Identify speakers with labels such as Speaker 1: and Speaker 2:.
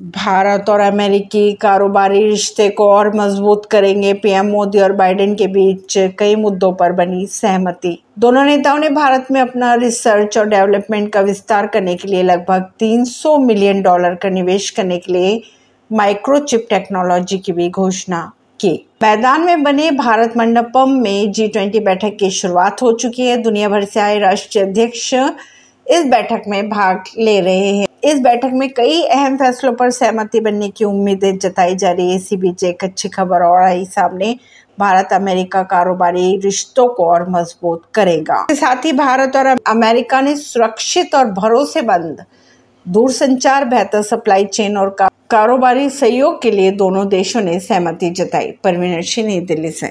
Speaker 1: भारत और अमेरिकी कारोबारी रिश्ते को और मज़बूत करेंगे, पीएम मोदी और बाइडेन के बीच कई मुद्दों पर बनी सहमति। दोनों नेताओं ने भारत में अपना रिसर्च और डेवलपमेंट का विस्तार करने के लिए लगभग 300 मिलियन डॉलर का निवेश करने के लिए माइक्रोचिप टेक्नोलॉजी की भी घोषणा की। मैदान में बने भारत मंडपम में जी बैठक की शुरुआत हो चुकी है। दुनिया भर से आए राष्ट्रीय अध्यक्ष इस बैठक में भाग ले रहे हैं। इस बैठक में कई अहम फैसलों पर सहमति बनने की उम्मीदें जताई जा रही है। इसी बीच एक अच्छी खबर और आई सामने। भारत अमेरिका कारोबारी रिश्तों को और मज़बूत करेगा। साथ ही भारत और अमेरिका ने सुरक्षित और भरोसेमंद दूरसंचार, बेहतर सप्लाई चेन और कारोबारी सहयोग के लिए दोनों देशों ने सहमति जताई। परवीन सिंह नई दिल्ली से।